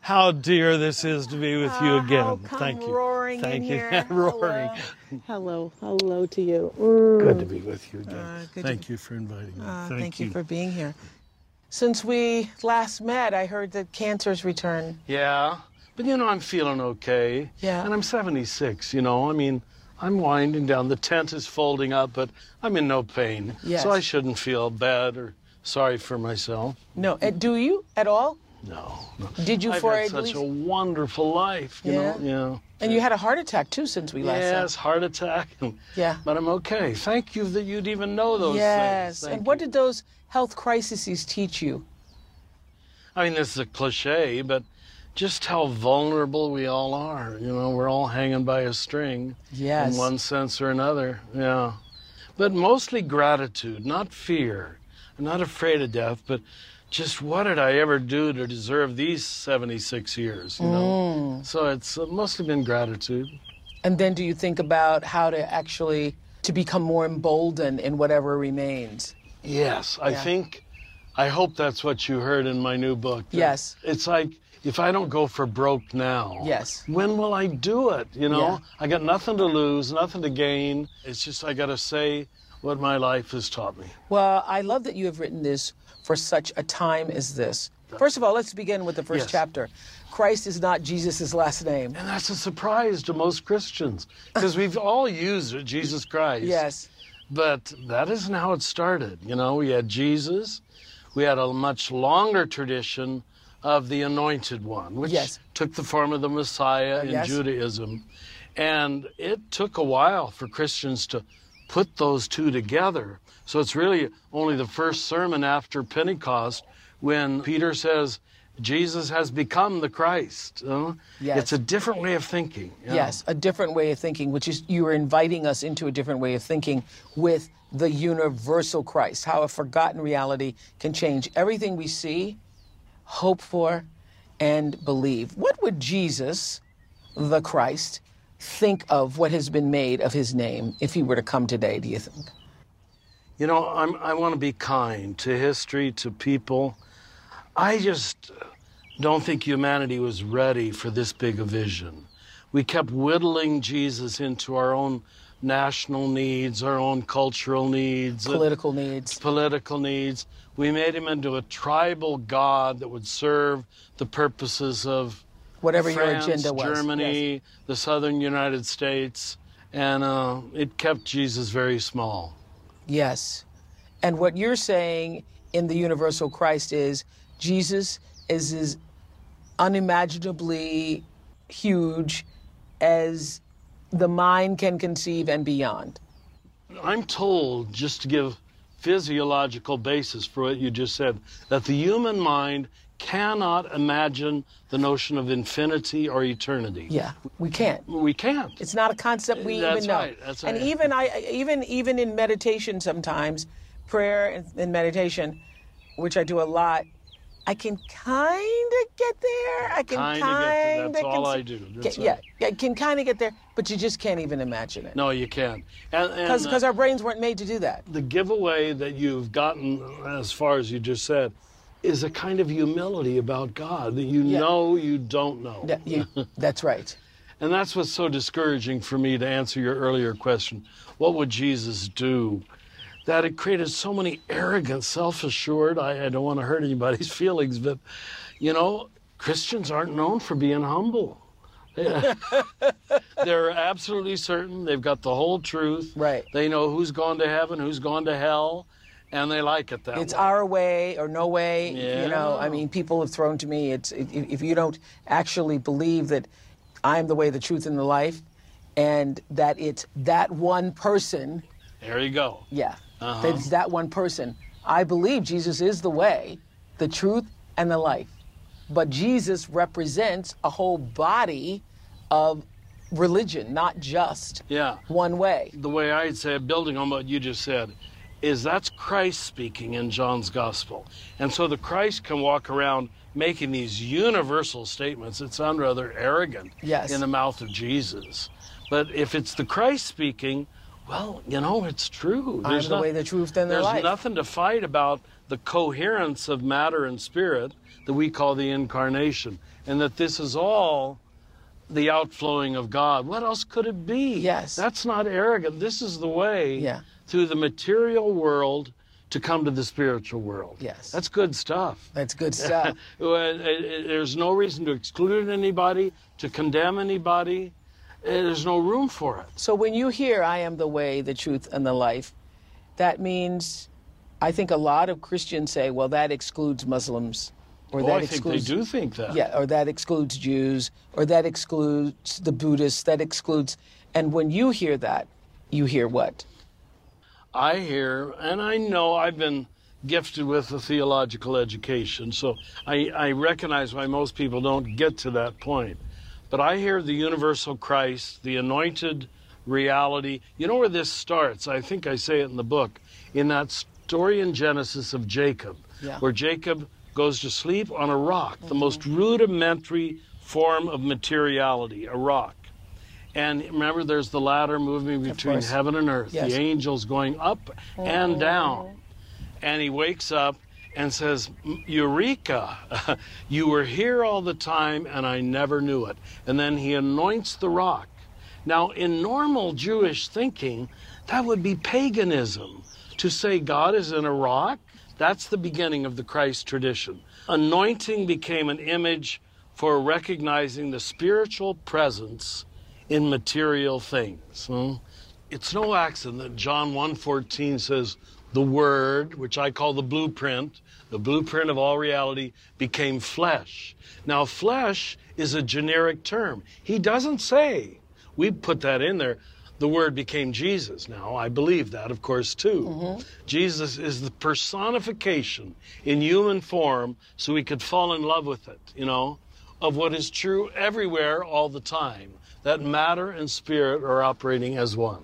Look who's How dear this is to be with you Ah, again. how come Thank you. roaring Thank in you. here. roaring. hello, hello to you. Good to be with you again. Uh, thank to- you for inviting me. Uh, thank, thank you for being here. Since we last met, I heard that cancer's returned. Yeah, but you know I'm feeling okay. Yeah. And I'm 76. You know, I mean, I'm winding down. The tent is folding up, but I'm in no pain. Yes. So I shouldn't feel bad or sorry for myself. No, uh, do you at all? No. no. Did you I've for had such least? a wonderful life. You Yeah? know. Yeah. And you had a heart attack too since we last Yes, heart attack. Yeah. But I'm okay. Thank you that you'd even know those Yes. things. Thank And what did those health crises teach you? I mean, this is a cliche, but just how vulnerable we all are. You know, we're all hanging by a string Yes. in one sense or another. Yeah. But mostly gratitude, not fear. I'm not afraid of death, but just what did I ever do to deserve these 76 years, you know? So it's uh, mostly been gratitude. And then do you think about how to actually to become more emboldened in whatever remains? Yes, I Yeah. think, I hope that's what you heard in my new book. Yes. It's like, if I don't go for broke now, Yes. when will I do it? You know, Yeah. I got nothing to lose, nothing to gain. It's just I got to say what my life has taught me. Well, I love that you have written this for such a time as this. First of all, let's begin with the first Yes. chapter. Christ is not Jesus' last name. And that's a surprise to most Christians because we've all used Jesus Christ. Yes. But that isn't how it started. You know, we had Jesus, we had a much longer tradition of the anointed one, which Yes. took the form of the Messiah in yes. Judaism. And it took a while for Christians to put those two together. So it's really only the first sermon after Pentecost when Peter says, Jesus has become the Christ. you know? Yes. It's a different way of thinking. yeah. Yes, a different way of thinking, which is you are inviting us into a different way of thinking with the universal Christ, how a forgotten reality can change everything we see, hope for, and believe. What would Jesus, the Christ, think of what has been made of his name if he were to come today, do you think? You know, I'm, I want to be kind to history, to people. I just don't think humanity was ready for this big a vision. We kept whittling Jesus into our own national needs, our own cultural needs, uh, Political needs. political needs. We made him into a tribal god that would serve the purposes of Whatever France, your agenda was. Germany, Yes. the southern United States, and uh, it kept Jesus very small. Yes. And what you're saying in the universal Christ is Jesus is as unimaginably huge as the mind can conceive and beyond. I'm told, just to give physiological basis for what you just said, that the human mind cannot imagine the notion of infinity or eternity. Yeah, we can't. We can't. It's not a concept we That's even know. right, that's and right. even I even even in meditation sometimes, prayer and, and meditation, which I do a lot, I can kind of get there. I can kind get there. That's all I do. That's yeah, I can kind of get there, but you just can't even imagine it. No, you can't. And, and, uh, Because our brains weren't made to do that. the giveaway that you've gotten as far as you just said is a kind of humility about God that you Yeah. know you don't know. Yeah, you, that's right. And that's what's so discouraging for me to answer your earlier question. What would Jesus do? That it created so many arrogant, self assured, I, I don't want to hurt anybody's feelings, but you know, Christians aren't known for being humble. They're absolutely certain they've got the whole truth. Right. They know who's gone to heaven, who's gone to hell, and they like it that It's way. our way or no way. You know, I mean, people have thrown to me. It's if, if you don't actually believe that I'm the way, the truth, and the life, and that it's that one person. there you go. Yeah, Uh-huh. that it's that one person. I believe Jesus is the way, the truth, and the life. But Jesus represents a whole body of religion, not just Yeah. one way. the way I'd say, building on what you just said, is that's Christ speaking in John's gospel. And so the Christ can walk around making these universal statements It sounds rather arrogant Yes. in the mouth of Jesus. But if it's the Christ speaking, well, you know, it's true. I'm the way, the truth, and the there's life. nothing to fight about the coherence of matter and spirit that we call the incarnation, and that this is all the outflowing of God. What else could it be? Yes. That's not arrogant. This is the way Yeah. Through the material world to come to the spiritual world. Yes. That's good stuff. That's good stuff. Well, it- it- There's no reason to exclude anybody, to condemn anybody. Uh, There's no room for it. So when you hear I am the way, the truth, and the life, that means I think a lot of Christians say, well, that excludes Muslims. Or Oh, that I think they excludes do think that. Yeah, or that excludes Jews, or that excludes the Buddhists, that excludes and when you hear that, you hear what? I hear, and I know I've been gifted with a theological education, so I, I recognize why most people don't get to that point. But I hear the universal Christ, the anointed reality. You know where this starts? I think I say it in the book, in that story in Genesis of Jacob, Yeah. where Jacob goes to sleep on a rock, the mm-hmm. most rudimentary form of materiality, a rock. And remember, there's the ladder moving between heaven and earth, Yes. the angels going up and oh. down. And he wakes up and says, Eureka, you were here all the time and I never knew it. And then he anoints the rock. Now, in normal Jewish thinking, that would be paganism. To say God is in a rock, that's the beginning of the Christ tradition. Anointing became an image for recognizing the spiritual presence in material things. hmm? It's no accident that John 1:14 says the word, which I call the blueprint, the blueprint of all reality became flesh. Now flesh is a generic term. He doesn't say, we put that in there, the word became Jesus. Now, I believe that, of course, too. Jesus is the personification in human form so we could fall in love with it, you know, of what is true everywhere all the time that matter and spirit are operating as one.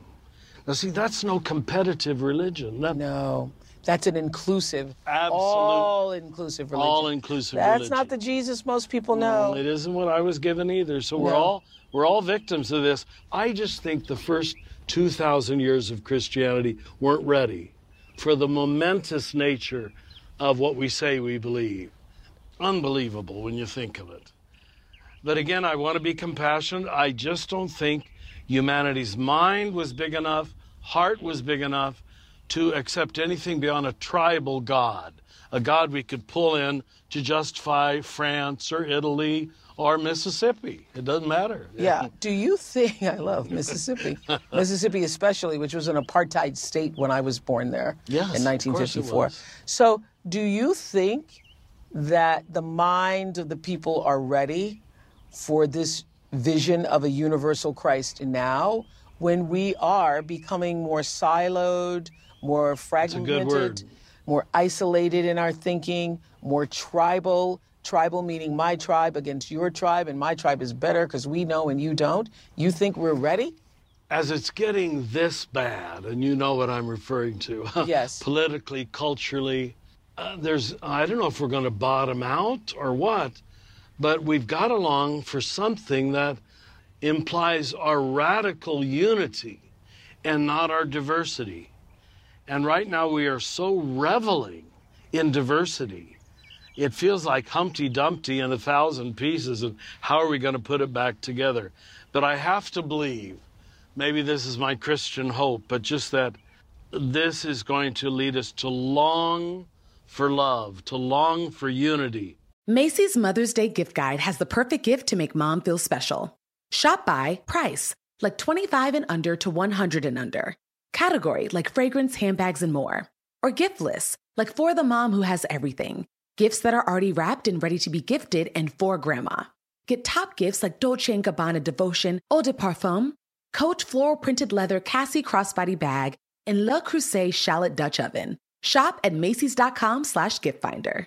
Now, see, that's no competitive religion. That, No. That's an inclusive, Absolute- all inclusive religion. all-inclusive That's religion. not the Jesus most people know. it isn't what I was given either. So we're all we're all victims of this. I just think the first 2000 years of Christianity weren't ready for the momentous nature of what we say we believe. Unbelievable when you think of it. But again, I want to be compassionate. I just don't think humanity's mind was big enough, heart was big enough to accept anything beyond a tribal God, a God we could pull in to justify France or Italy or Mississippi. It doesn't matter. Yeah. Do you think I love Mississippi, Mississippi especially, which was an apartheid state when I was born there Yes, in of course it 1954. was. So, do you think that the mind of the people are ready for this vision of a universal Christ now, when we are becoming more siloed, more fragmented, more isolated in our thinking, more tribal? Tribal meaning my tribe against your tribe, and my tribe is better because we know and you don't. You think we're ready? As it's getting this bad, and you know what I'm referring to. Yes. Politically, culturally, uh, there's, I don't know if we're going to bottom out or what, but we've got along for something that implies our radical unity and not our diversity. And right now we are so reveling in diversity. It feels like Humpty Dumpty and a thousand pieces, and how are we going to put it back together? But I have to believe, maybe this is my Christian hope, but just that this is going to lead us to long for love, to long for unity. Macy's Mother's Day gift guide has the perfect gift to make mom feel special. Shop by price, like 25 and under to 100 and under. Category, like fragrance, handbags, and more. Or gift lists, like for the mom who has everything. Gifts that are already wrapped and ready to be gifted and for grandma. Get top gifts like Dolce & Gabbana Devotion, Eau de Parfum, Coach floral printed leather Cassie crossbody bag, and Le Creuset shallot Dutch oven. Shop at Macy's.com slash gift finder.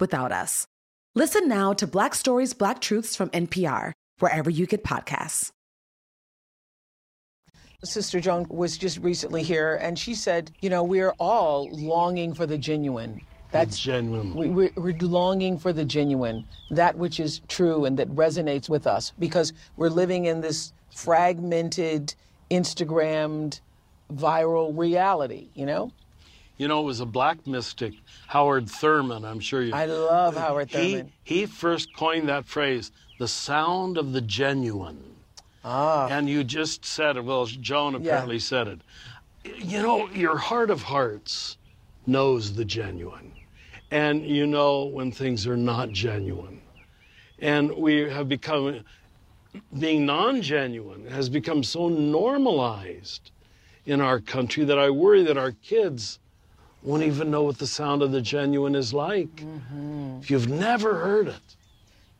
without us. Listen now to Black Stories, Black Truths from NPR, wherever you get podcasts. Sister Joan was just recently here, and she said, you know, we're all longing for the genuine. That's genuine. We, we're, we're longing for the genuine, that which is true and that resonates with us, because we're living in this fragmented, Instagrammed, viral reality, you know? You know, it was a black mystic, Howard Thurman. I'm sure you. I love Howard Thurman. He, he first coined that phrase, the sound of the genuine. Ah. And you just said it. Well, Joan apparently Yeah. said it. You know, your heart of hearts knows the genuine. And you know when things are not genuine. And we have become, being non genuine has become so normalized in our country that I worry that our kids won't even know what the sound of the genuine is like. Mm-hmm. If you've never heard it.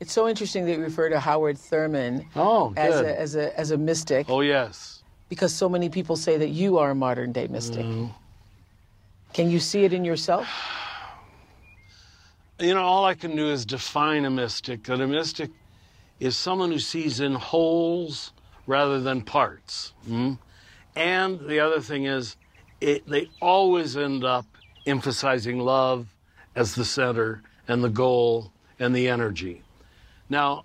It's so interesting that you refer to Howard Thurman Oh, as a, as, a, as a mystic, Oh, yes. because so many people say that you are a modern day mystic. Mm-hmm. Can you see it in yourself? You know, all I can do is define a mystic. That a mystic is someone who sees in wholes rather than parts. mm? And the other thing is, it, they always end up emphasizing love as the center and the goal and the energy. Now,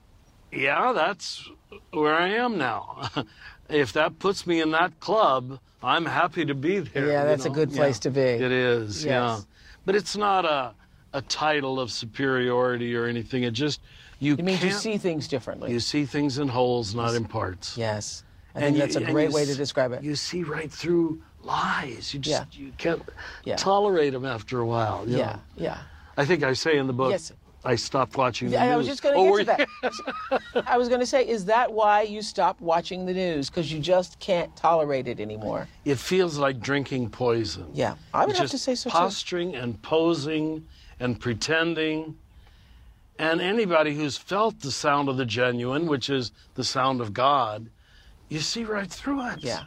yeah, that's where I am now. if that puts me in that club, I'm happy to be there. Yeah, you that's a good place Yeah, to be. It is, yeah. But it's not a a title of superiority or anything. It just you It means you see things differently. you see things in wholes, not in parts. yes. I And think you- that's a great way to describe it. You see right through lies. You just Yeah. you can't Yeah. tolerate them after a while. you yeah, know. yeah. I think I say in the book. Yes. I stopped watching the news. Yeah, I was just going to Oh, get to you- that. I was going to say, is that why you stopped watching the news? Because you just can't tolerate it anymore. It feels like drinking poison. Yeah, I would It's have to say so too. Posturing and posing and pretending. And anybody who's felt the sound of the genuine, which is the sound of God, you see right through it. Yeah.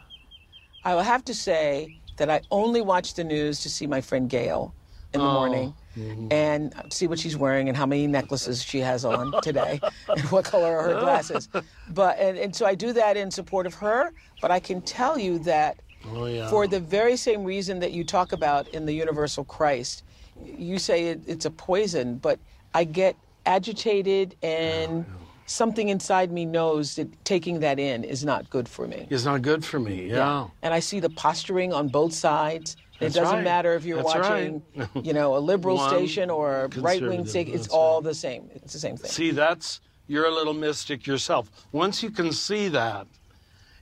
I will have to say that I only watch the news to see my friend Gayle in the Oh, morning mm-hmm. and see what she's wearing and how many necklaces she has on today and what color are her glasses. But and, and so I do that in support of her, but I can tell you that Oh, yeah. for the very same reason that you talk about in the universal Christ, you say it, it's a poison, but I get agitated and something inside me knows that taking that in is not good for me. It's not good for me. Yeah. And I see the posturing on both sides. That's it doesn't right. matter if you're That's watching, right. you know, a liberal One station or a right-wing station. It's that's all right. the same. It's the same thing. See, that's you're a little mystic yourself. Once you can see that,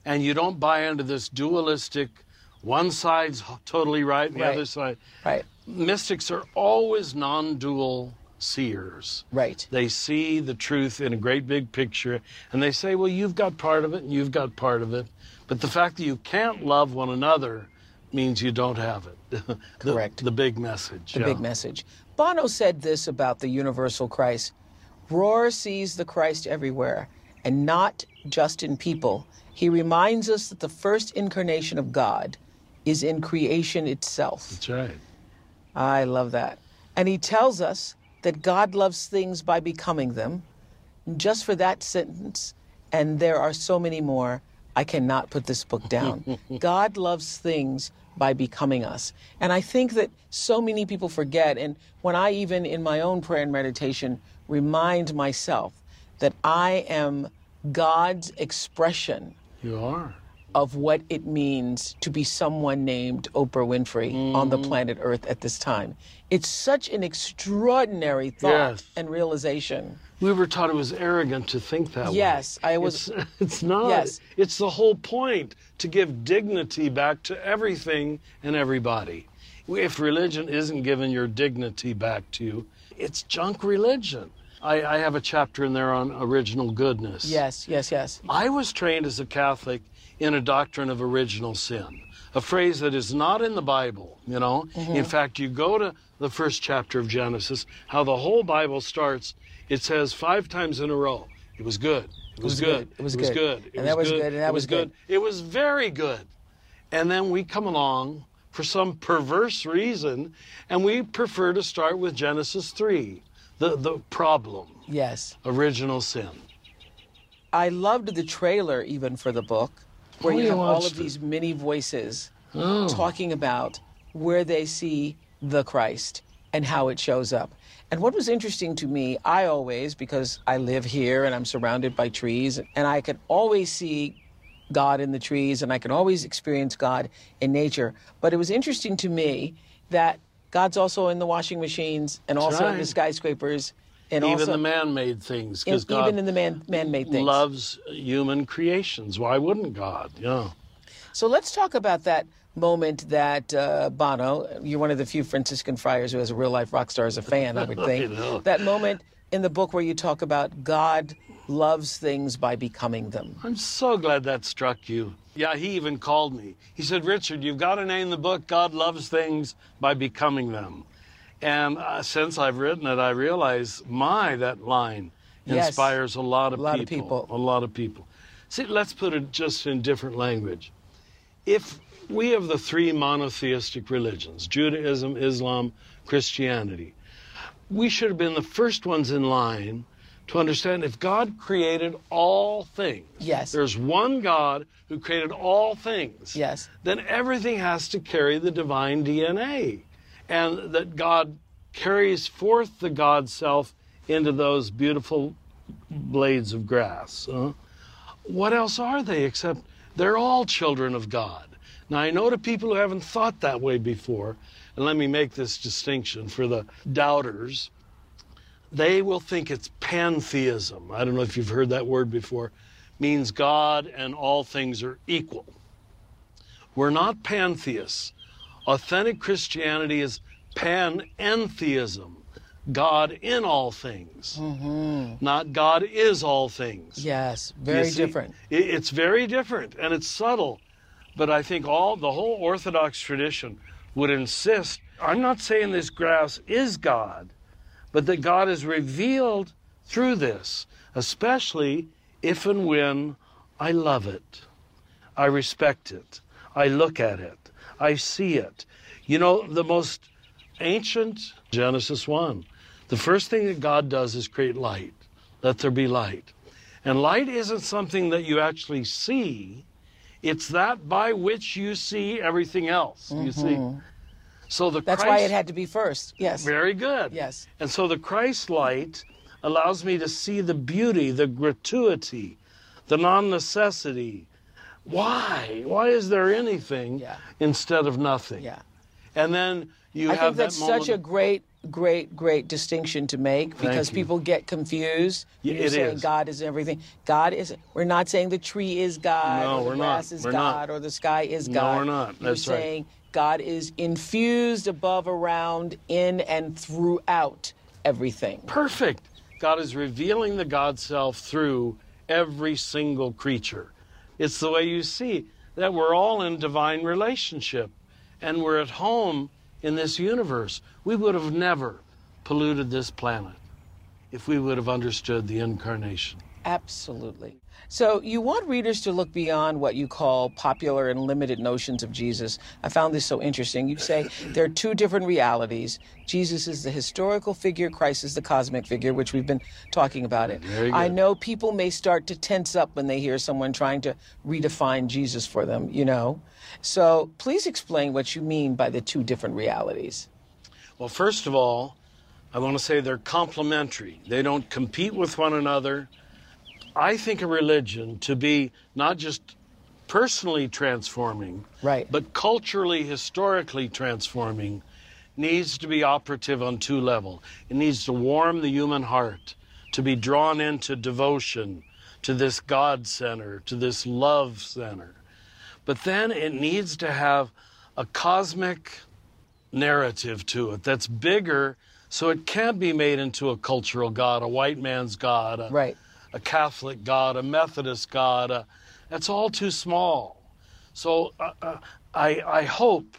and you don't buy into this dualistic, one side's totally right and the other side. Right. Mystics are always non dual seers. Right. They see the truth in a great big picture and they say, well, you've got part of it and you've got part of it. But the fact that you can't love one another means you don't have it. The- Correct. The, big message. the yeah. big message. Bono said this about the universal Christ Rohr sees the Christ everywhere, and not just in people. He reminds us that the first incarnation of God is in creation itself. That's right. I love that. And he tells us that God loves things by becoming them. Just for that sentence, and there are so many more, I cannot put this book down. God loves things by becoming us. And I think that so many people forget. And when I, even in my own prayer and meditation, remind myself that I am God's expression You are. Of what it means to be someone named Oprah Winfrey on the mm. planet Earth at this time. It's such an extraordinary thought Yes. and realization. We were taught it was arrogant to think that way. Yes, I was- It's, it's not. Yes. It's the whole point to give dignity back to everything and everybody. If religion isn't giving your dignity back to you, it's junk religion. I, I have a chapter in there on original goodness. Yes, yes, yes. I was trained as a Catholic in a doctrine of original sin, a phrase that is not in the Bible, you know. Mm-hmm. In fact, you go to the first chapter of Genesis, how the whole Bible starts, it says five times in a row, it was good. It was, was good. good. It was good, It was good. good. It And that was good, and that It was good. It was very good. And then we come along for some perverse reason, and we prefer to start with Genesis 3, the, the problem, Yes. original sin. I loved the trailer even for the book, where Oh, you have all of these many voices Oh. talking about where they see the Christ and how it shows up. And what was interesting to me, I always, because I live here and I'm surrounded by trees, and I could always see God in the trees and I can always experience God in nature. But it was interesting to me that God's also in the washing machines and also in the skyscrapers and even also the man-made things, because God even in the man, man-made things. loves human creations. Why wouldn't God? Yeah. So let's talk about that moment that uh, Bono, you're one of the few Franciscan friars who has a real life rock star as a fan, I would think. know. That moment in the book where you talk about God loves things by becoming them. I'm so glad that struck you. Yeah, he even called me. He said, Richard, you've got to name the book God Loves Things by Becoming Them. And uh, since I've written it, I realize, my, that line Yes. inspires a lot of A lot of people. people. A lot of people. See, let's put it just in different language. If we have the three monotheistic religions Judaism, Islam, Christianity we should have been the first ones in line to understand if God created all things. Yes. There's one God who created all things. Yes. Then everything has to carry the divine DNA. And that God carries forth the God self into those beautiful blades of grass. huh? What else are they except they're all children of God? Now, I know to people who haven't thought that way before, and let me make this distinction for the doubters, they will think it's pantheism. I don't know if you've heard that word before. Means God and all things are equal. We're not pantheists. Authentic Christianity is panentheism. God in all things, mm-hmm. not God is all things. Yes, very see, different. it- It's very different and it's subtle. But I think all the whole Orthodox tradition would insist I'm not saying this grass is God, but that God is revealed through this, especially if and when I love it. I respect it. I look at it. I see it. You know, the most ancient Genesis 1, the first thing that God does is create light. Let there be light. And light isn't something that you actually see, it's that by which you see everything else. You see? So the Mm-hmm. That's Christ, why it had to be first. Yes. very good. Yes. And so the Christ light allows me to see the beauty, the gratuity, the non necessity. Why? Why is there anything Yeah. instead of nothing? Yeah. And then you I have think that's moment. such a great, great, great distinction to make because people get confused. Yeah, You're it saying is. God is everything. God is. We're not saying the tree is God, No, or the we're not. grass is We're God, not. or the sky is God. No, we're not. You're That's right. saying God is infused above, around, in, and throughout everything. Perfect. God is revealing the God self through every single creature. It's the way you see that we're all in divine relationship and we're at home in this universe. We would have never polluted this planet if we would have understood the incarnation. Absolutely. So you want readers to look beyond what you call popular and limited notions of Jesus. I found this so interesting. You say there are two different realities. Jesus is the historical figure, Christ is the cosmic figure, which we've been talking about it. I know people may start to tense up when they hear someone trying to redefine Jesus for them, you know. So please explain what you mean by the two different realities. Well, first of all, I want to say they're complementary. They don't compete with one another. I think a religion to be not just personally transforming, Right. but culturally, historically transforming, needs to be operative on two levels. It needs to warm the human heart, to be drawn into devotion to this God center, to this love center. But then it needs to have a cosmic narrative to it that's bigger so it can't be made into a cultural god, a white man's god, a, Right. A Catholic God, a Methodist God. A, that's all too small. So uh, uh, I, I hope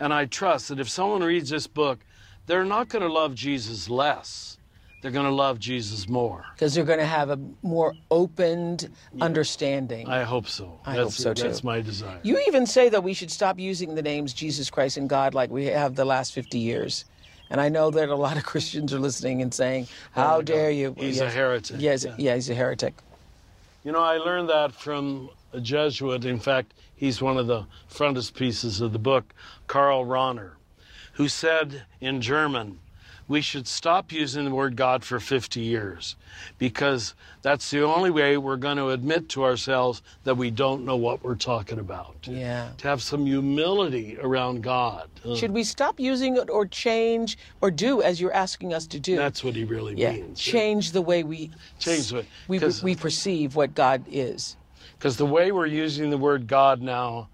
and I trust that if someone reads this book, they're not going to love Jesus less. They're going to love Jesus more. Because they're going to have a more opened understanding. I hope so. I that's, hope so, too. That's my desire. You even say that we should stop using the names Jesus Christ and God like we have the last 50 years. And I know that a lot of Christians are listening and saying, How dare you? He's a heretic. Yes, Yeah. yeah, he's a heretic. You know, I learned that from a Jesuit. In fact, he's one of the frontispieces of the book, Karl Rahner, who said in German, we should stop using the word God for 50 years because that's the only way we're going to admit to ourselves that we don't know what we're talking about. Yeah. To have some humility around God. Should we stop using it or change or do as you're asking us to do? That's what he really yeah. means. Change the way we Change the way- we, we perceive what God is. Because the way we're using the word God now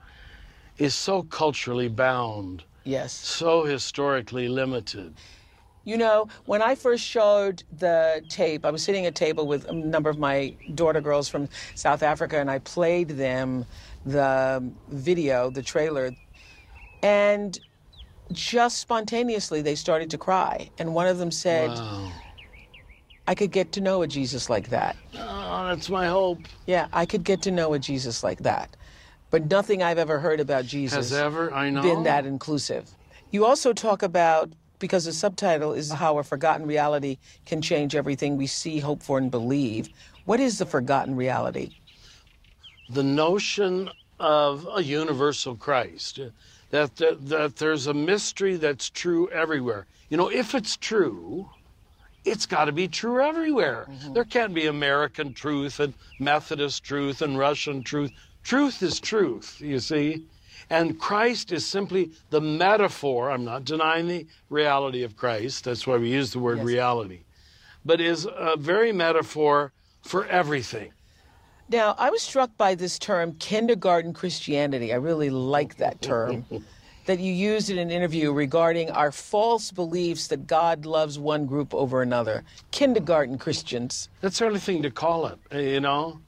is so culturally bound. Yes. so historically limited. You know, when I first showed the tape, I was sitting at a table with a number of my daughter girls from South Africa, and I played them the video, the trailer, and just spontaneously they started to cry. And one of them said, Wow. I could get to know a Jesus like that. Oh, that's my hope. Yeah, I could get to know a Jesus like that. But nothing I've ever heard about Jesus Has ever, I know. been that inclusive. You also talk about because the subtitle is how a forgotten reality can change everything we see, hope for, and believe. What is the forgotten reality? the notion of a universal Christ, that, that, that there's a mystery that's true everywhere. You know, if it's true, it's got to be true everywhere. Mm-hmm. There can't be American truth and Methodist truth and Russian truth. Truth is truth, you see. And Christ is simply the metaphor. I'm not denying the reality of Christ. That's why we use the word reality. But is a very metaphor for everything. Now, I was struck by this term, kindergarten Christianity. I really like that term that you used in an interview regarding our false beliefs that God loves one group over another. Kindergarten Christians. That's the only thing to call it, uh, you know.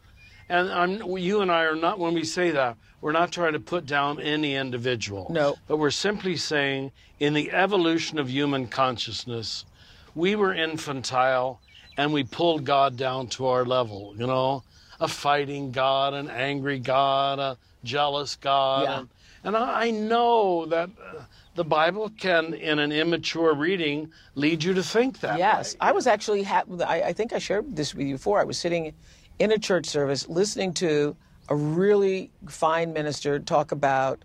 And I'm, you and I are not, when we say that, we're not trying to put down any individual. No. But we're simply saying, in the evolution of human consciousness, we were infantile and we pulled God down to our level, you know, a fighting God, an angry God, a jealous God. Yeah. And, and I I know that uh, the Bible can, in an immature reading, lead you to think that. Yes, way. I was actually. Ha- I, I think I shared this with you before. I was sitting in a church service listening to a really fine minister talk about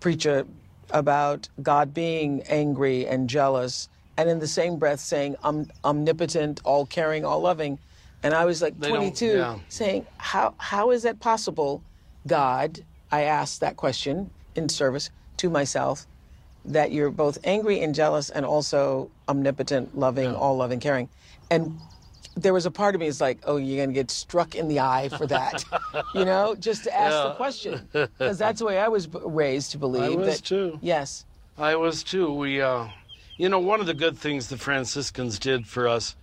preacher about God being angry and jealous, and in the same breath saying om- omnipotent, all caring, all loving. And I was like They 22, yeah. saying, "How how is that possible, God?" I asked that question in service to myself. that you're both angry and jealous and also omnipotent, loving, all loving, caring. And there was a part of me is like, oh, you're going to get struck in the eye for that, you know, just to ask the question. Because that's the way I was raised to believe. I was that, too. Yes. I was too. We, uh, you know, one of the good things the Franciscans did for us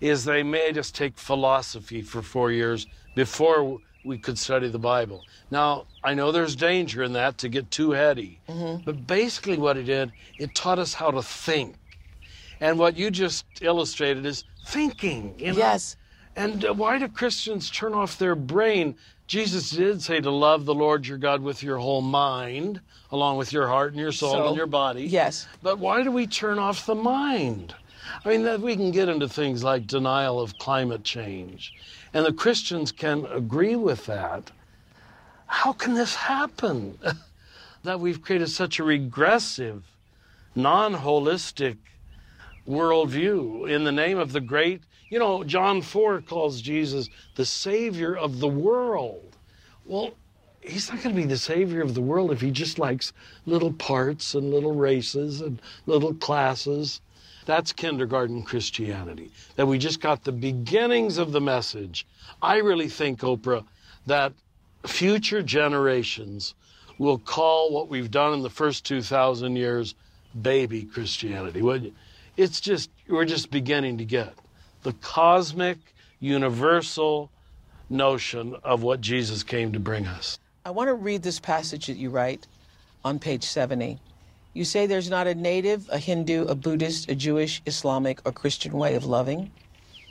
is they made us take philosophy for four years before we could study the Bible. Now, I know there's danger in that to get too heady, but basically what it did, it taught us how to think. And what you just illustrated is thinking. You know? Yes. And uh, why do Christians turn off their brain? Jesus did say to love the Lord your God with your whole mind, along with your heart and your soul So, and your body. yes. But why do we turn off the mind? I mean, that we can get into things like denial of climate change, and the Christians can agree with that. How can this happen? that we've created such a regressive, non holistic worldview in the name of the great, you know, John 4 calls Jesus the Savior of the world. Well, he's not going to be the Savior of the world if he just likes little parts and little races and little classes. That's kindergarten Christianity, that we just got the beginnings of the message. I really think, Oprah, that future generations will call what we've done in the first 2,000 years baby Christianity. What- It's just, we're just beginning to get the cosmic, universal notion of what Jesus came to bring us. I want to read this passage that you write on page 70. You say there's not a native, a Hindu, a Buddhist, a Jewish, Islamic, or Christian way of loving.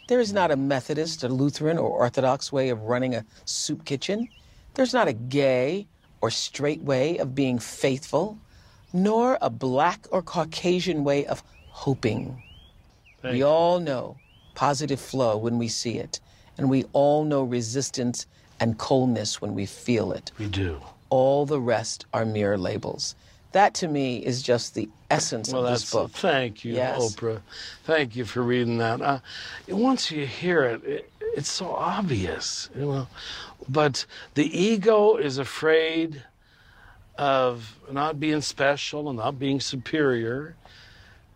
There is not a Methodist, a Lutheran, or Orthodox way of running a soup kitchen. There's not a gay or straight way of being faithful, nor a black or Caucasian way of hoping. Thank we you. all know positive flow when we see it, and we all know resistance and coldness when we feel it. We do. All the rest are mere labels. That to me is just the essence Well, of this book. thank you, Yes. Oprah. Thank you for reading that. Uh, once you hear it, it, it's so obvious, you know. But the ego is afraid of not being special and not being superior.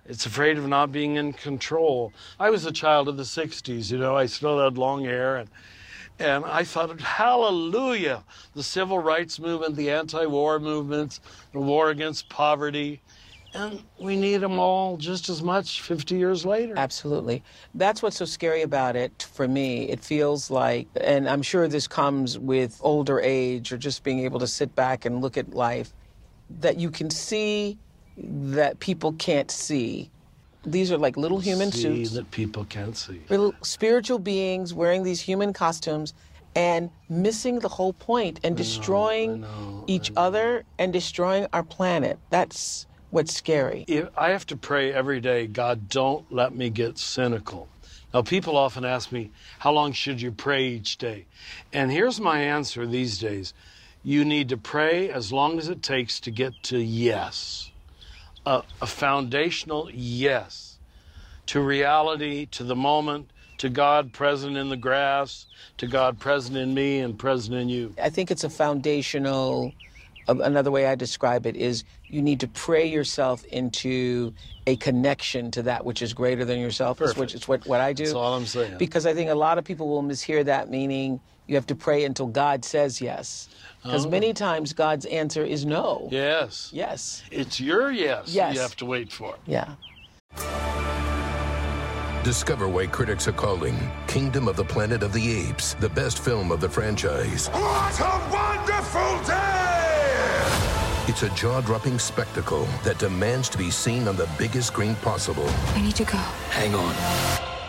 It's afraid of not being in control. I was a child of the '60s, you know. I still had long hair, and and I thought, hallelujah, the civil rights movement, the anti-war movements, the war against poverty, and we need them all just as much 50 years later. Absolutely. That's what's so scary about it for me. It feels like, and I'm sure this comes with older age or just being able to sit back and look at life, that you can see that people can't see. These are like little human See suits. that people can't see. little spiritual beings wearing these human costumes and missing the whole point and destroying each other and destroying our planet. That's what's scary. If- I have to pray every day, God, don't let me get cynical. Now, people often ask me, how long should you pray each day? And here's my answer these days you need to pray as long as it takes to get to yes, a, a foundational yes to reality, to the moment, to God present in the grass, to God present in me and present in you. I think it's a foundational. Um, another way I describe it is you need to pray yourself into a connection to that which is greater than yourself, is which is what, what I do. That's all I'm saying. Because I think a lot of people will mishear that meaning you have to pray until God says yes. Because oh. many times God's answer is no. yes. Yes. It's your yes, Yes. you have to wait for. Yeah. Discover why critics are calling Kingdom of the Planet of the Apes the best film of the franchise. What a wonderful day! It's a jaw dropping spectacle that demands to be seen on the biggest screen possible. I need to go. Hang on.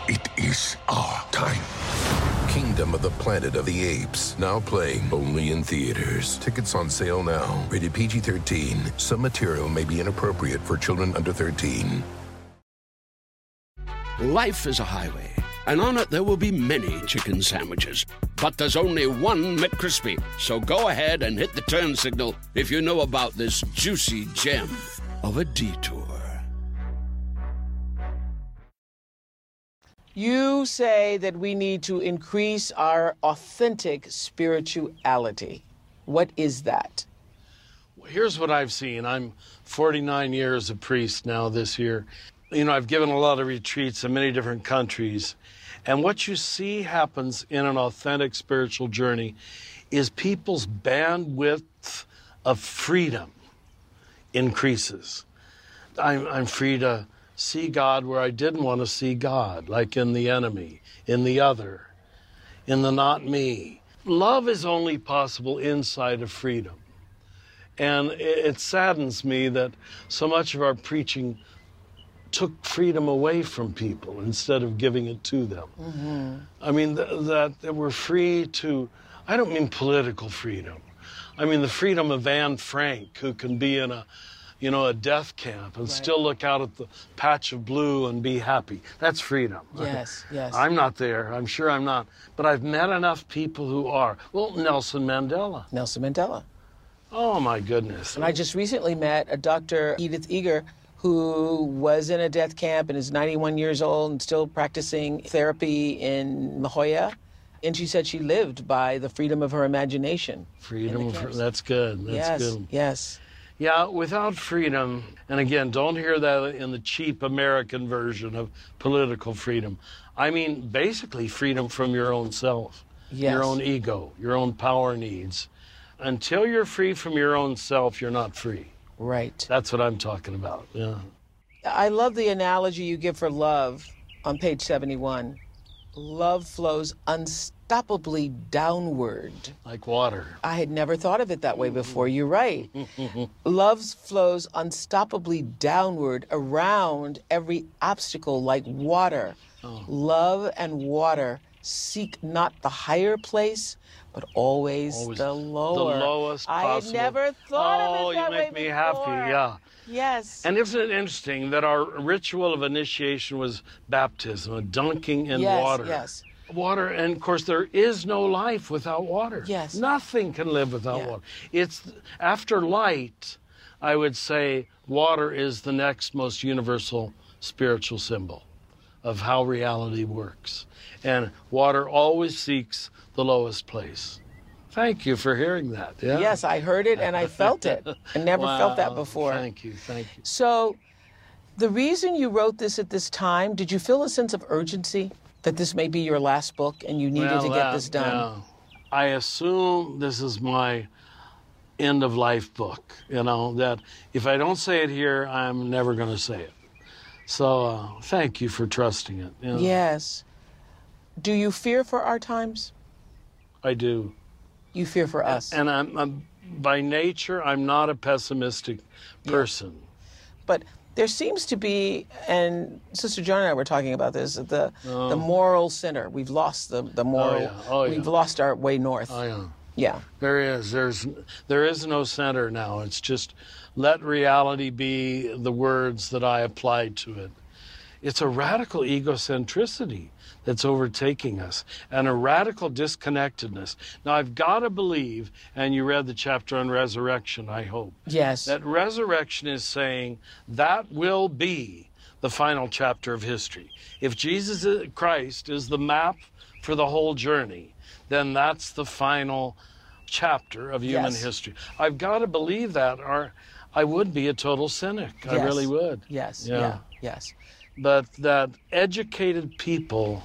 It is our time. Kingdom of the Planet of the Apes, now playing only in theaters. Tickets on sale now. Rated PG 13. Some material may be inappropriate for children under 13. Life is a highway, and on it there will be many chicken sandwiches. But there's only one McCrispy. So go ahead and hit the turn signal if you know about this juicy gem of a detour. You say that we need to increase our authentic spirituality. What is that? Well, Here's what I've seen. I'm 49 years a priest now this year. You know, I've given a lot of retreats in many different countries. And what you see happens in an authentic spiritual journey is people's bandwidth of freedom increases. I'm, I'm free to see God where I didn't want to see God, like in the enemy, in the other, in the not me. Love is only possible inside of freedom. And it, saddens me that so much of our preaching took freedom away from people instead of giving it to them. Mm-hmm. I mean, th- that, that we're free to, I don't mean political freedom. I mean the freedom of Anne Frank, who can be in a, you know, a death camp and still look out at the patch of blue and be happy. That's freedom. Yes, yes. I'm not there. I'm sure I'm not. But I've met enough people who are. Well, Nelson Mandela. Nelson Mandela. Oh my goodness. And I just recently met a Dr. Edith Eger who was in a death camp and is 91 years old and still practicing therapy in La Jolla. And she said she lived by the freedom of her imagination. Freedom. For, camps. that's good. That's yes, good. yes. Yeah, without freedom, and again, don't hear that in the cheap American version of political freedom. I mean, basically, freedom from your own self, Yes. your own ego, your own power needs. Until you're free from your own self, you're not free. Right. That's what I'm talking about. Yeah. I love the analogy you give for love on page 71. Love flows unstoppably downward. Like water. I had never thought of it that way before. You're right. Love flows unstoppably downward around every obstacle like water. Oh. Love and water seek not the higher place, but always, Always the lower. The lowest I possible. had never thought oh, of it that Oh, you make way me happy. Yeah. Yes. And isn't it interesting that our ritual of initiation was baptism, a dunking in yes, water? Yes. Water, and of course, there is no life without water. Yes. Nothing can live without Yeah. water. It's after light, I would say water is the next most universal spiritual symbol of how reality works. And water always seeks the lowest place. Thank you for hearing that. Yeah. Yes, I heard it and I felt it. I never felt that before. Thank you. Thank you. So, the reason you wrote this at this time, did you feel a sense of urgency that this may be your last book and you needed Well, to get that- this done? yeah. I assume this is my end of life book. You know that if I don't say it here, I'm never going to say it. So uh, thank you for trusting it. you know. Yes. Do you fear for our times? I do. You fear for us. And I'm, I'm by nature, I'm not a pessimistic person. But there seems to be, and Sister John and I were talking about this, the the oh. moral center. We've lost the, the oh, moral. Oh. yeah. Oh, yeah. We've lost our way north. Oh, I am. yeah. There is. There's. There is no center now. It's just let reality be the words that I apply to it. It's a radical egocentricity that's overtaking us and a radical disconnectedness. Now I've got to believe, and you read the chapter on resurrection. I hope Yes. that resurrection is saying that will be the final chapter of history. If Jesus uh, Christ is the map for the whole journey, then that's the final chapter of human Yes. history. I've got to believe that, or I would be a total cynic. I really would. yes. Yeah. yeah. Yes. But that educated people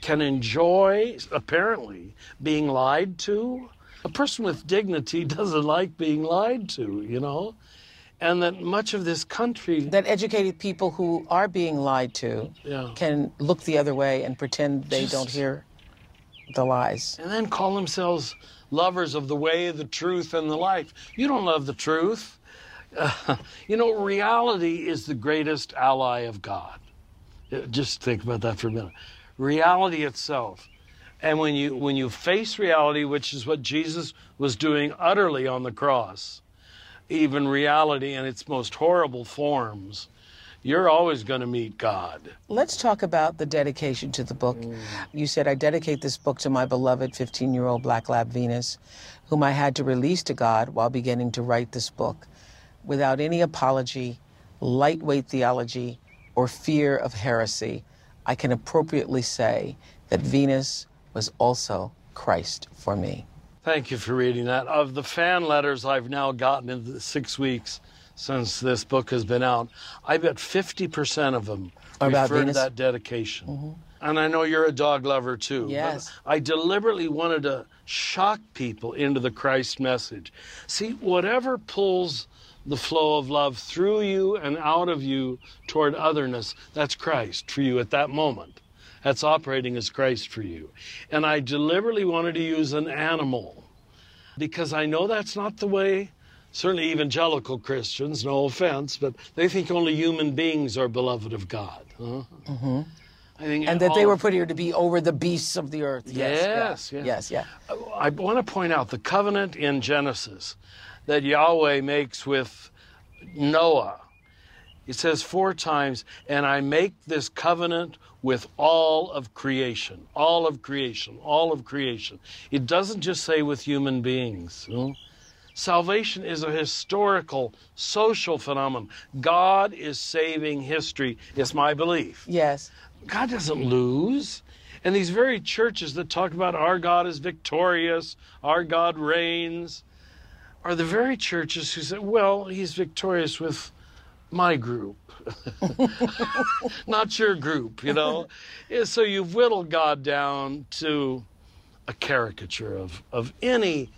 can enjoy, apparently, being lied to. A person with dignity doesn't like being lied to, you know? And that much of this country. That educated people who are being lied to Yeah. can look the other way and pretend they Just- don't hear the lies. and then call themselves lovers of the way, the truth, and the life. You don't love the truth. Uh, you know, reality is the greatest ally of God. Uh, Just think about that for a minute. Reality itself. And when you when you face reality, which is what Jesus was doing utterly on the cross, even reality in its most horrible forms, you're always going to meet God. Let's talk about the dedication to the book. You said, I dedicate this book to my beloved 15 year old Black Lab Venus, whom I had to release to God while beginning to write this book. Without any apology, lightweight theology, or fear of heresy, I can appropriately say that Venus was also Christ for me. Thank you for reading that. Of the fan letters I've now gotten in the six weeks since this book has been out, I bet 50% of them About refer Venus? to that dedication. Mm-hmm. And I know you're a dog lover too. Yes. I deliberately wanted to shock people into the Christ message. See, whatever pulls the flow of love through you and out of you toward otherness, that's Christ for you at that moment. That's operating as Christ for you. And I deliberately wanted to use an animal because I know that's not the way, certainly evangelical Christians, no offense, but they think only human beings are beloved of God. huh? I think And that they were put here to be over the beasts of the earth. Yes, Yes, yeah. yes. yes, yeah. I want to point out the covenant in Genesis that Yahweh makes with Noah. He says four times, and I make this covenant with all of creation, all of creation, all of creation. It doesn't just say with human beings. you know. Salvation is a historical, social phenomenon. God is saving history, it's my belief. Yes. God doesn't lose. And these very churches that talk about our God is victorious, our God reigns, are the very churches who say, well, he's victorious with my group, not your group, you know? So you've whittled God down to a caricature of, of any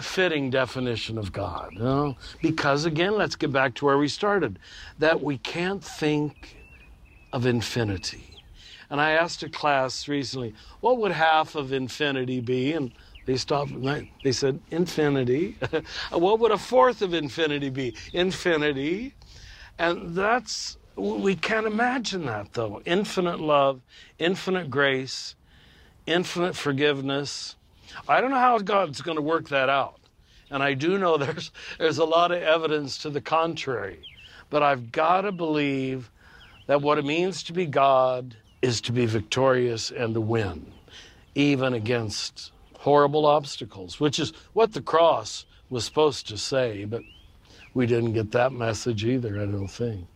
fitting definition of God. You know? Because again, let's get back to where we started, that we can't think of infinity. And I asked a class recently, what would half of infinity be? And they stopped they said, infinity. what would a fourth of infinity be? Infinity. And that's, we can't imagine that though. Infinite love, infinite grace, infinite forgiveness. I don't know how God's going to work that out. And I do know there's, there's a lot of evidence to the contrary. But I've got to believe that what it means to be God is to be victorious and to win, even against horrible obstacles, which is what the cross was supposed to say, but we didn't get that message either, I don't think.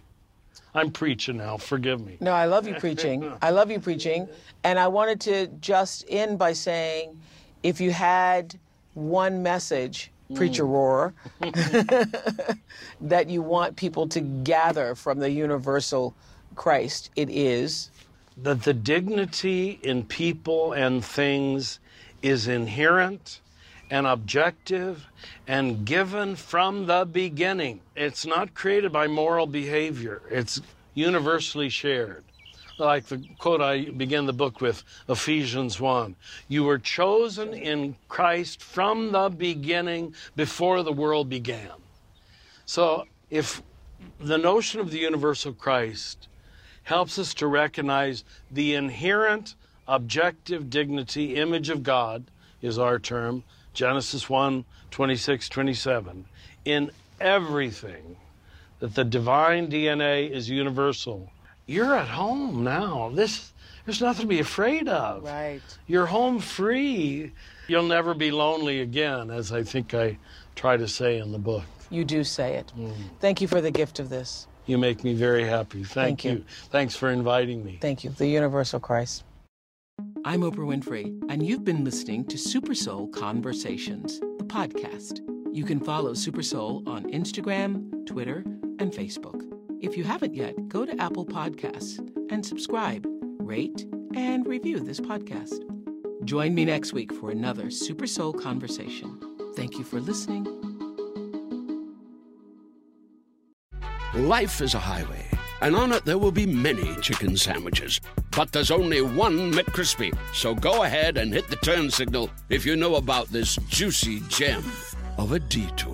I'm preaching now, forgive me. No, I love you preaching. I love you preaching. And I wanted to just end by saying if you had one message, preacher mm. Rohr, that you want people to gather from the universal Christ, it is that the dignity in people and things is inherent and objective and given from the beginning. It's not created by moral behavior, it's universally shared. Like the quote I begin the book with, Ephesians 1. You were chosen in Christ from the beginning before the world began. So if the notion of the universal Christ helps us to recognize the inherent objective dignity, image of God is our term, Genesis 1 26, 27, in everything, that the divine DNA is universal. You're at home now. This there's nothing to be afraid of. right. You're home free. You'll never be lonely again, as I think I try to say in the book. You do say it. Hmm. Thank you for the gift of this. You make me very happy. Thank, Thank you. you. Thanks for inviting me. Thank you. The universal Christ. I'm Oprah Winfrey, and you've been listening to Super Soul Conversations, the podcast. You can follow Super Soul on Instagram, Twitter, and Facebook. If you haven't yet, go to Apple Podcasts and subscribe, rate, and review this podcast. Join me next week for another Super Soul Conversation. Thank you for listening. Life is a highway, and on it there will be many chicken sandwiches. But there's only one McCrispy. So go ahead and hit the turn signal if you know about this juicy gem of a detour.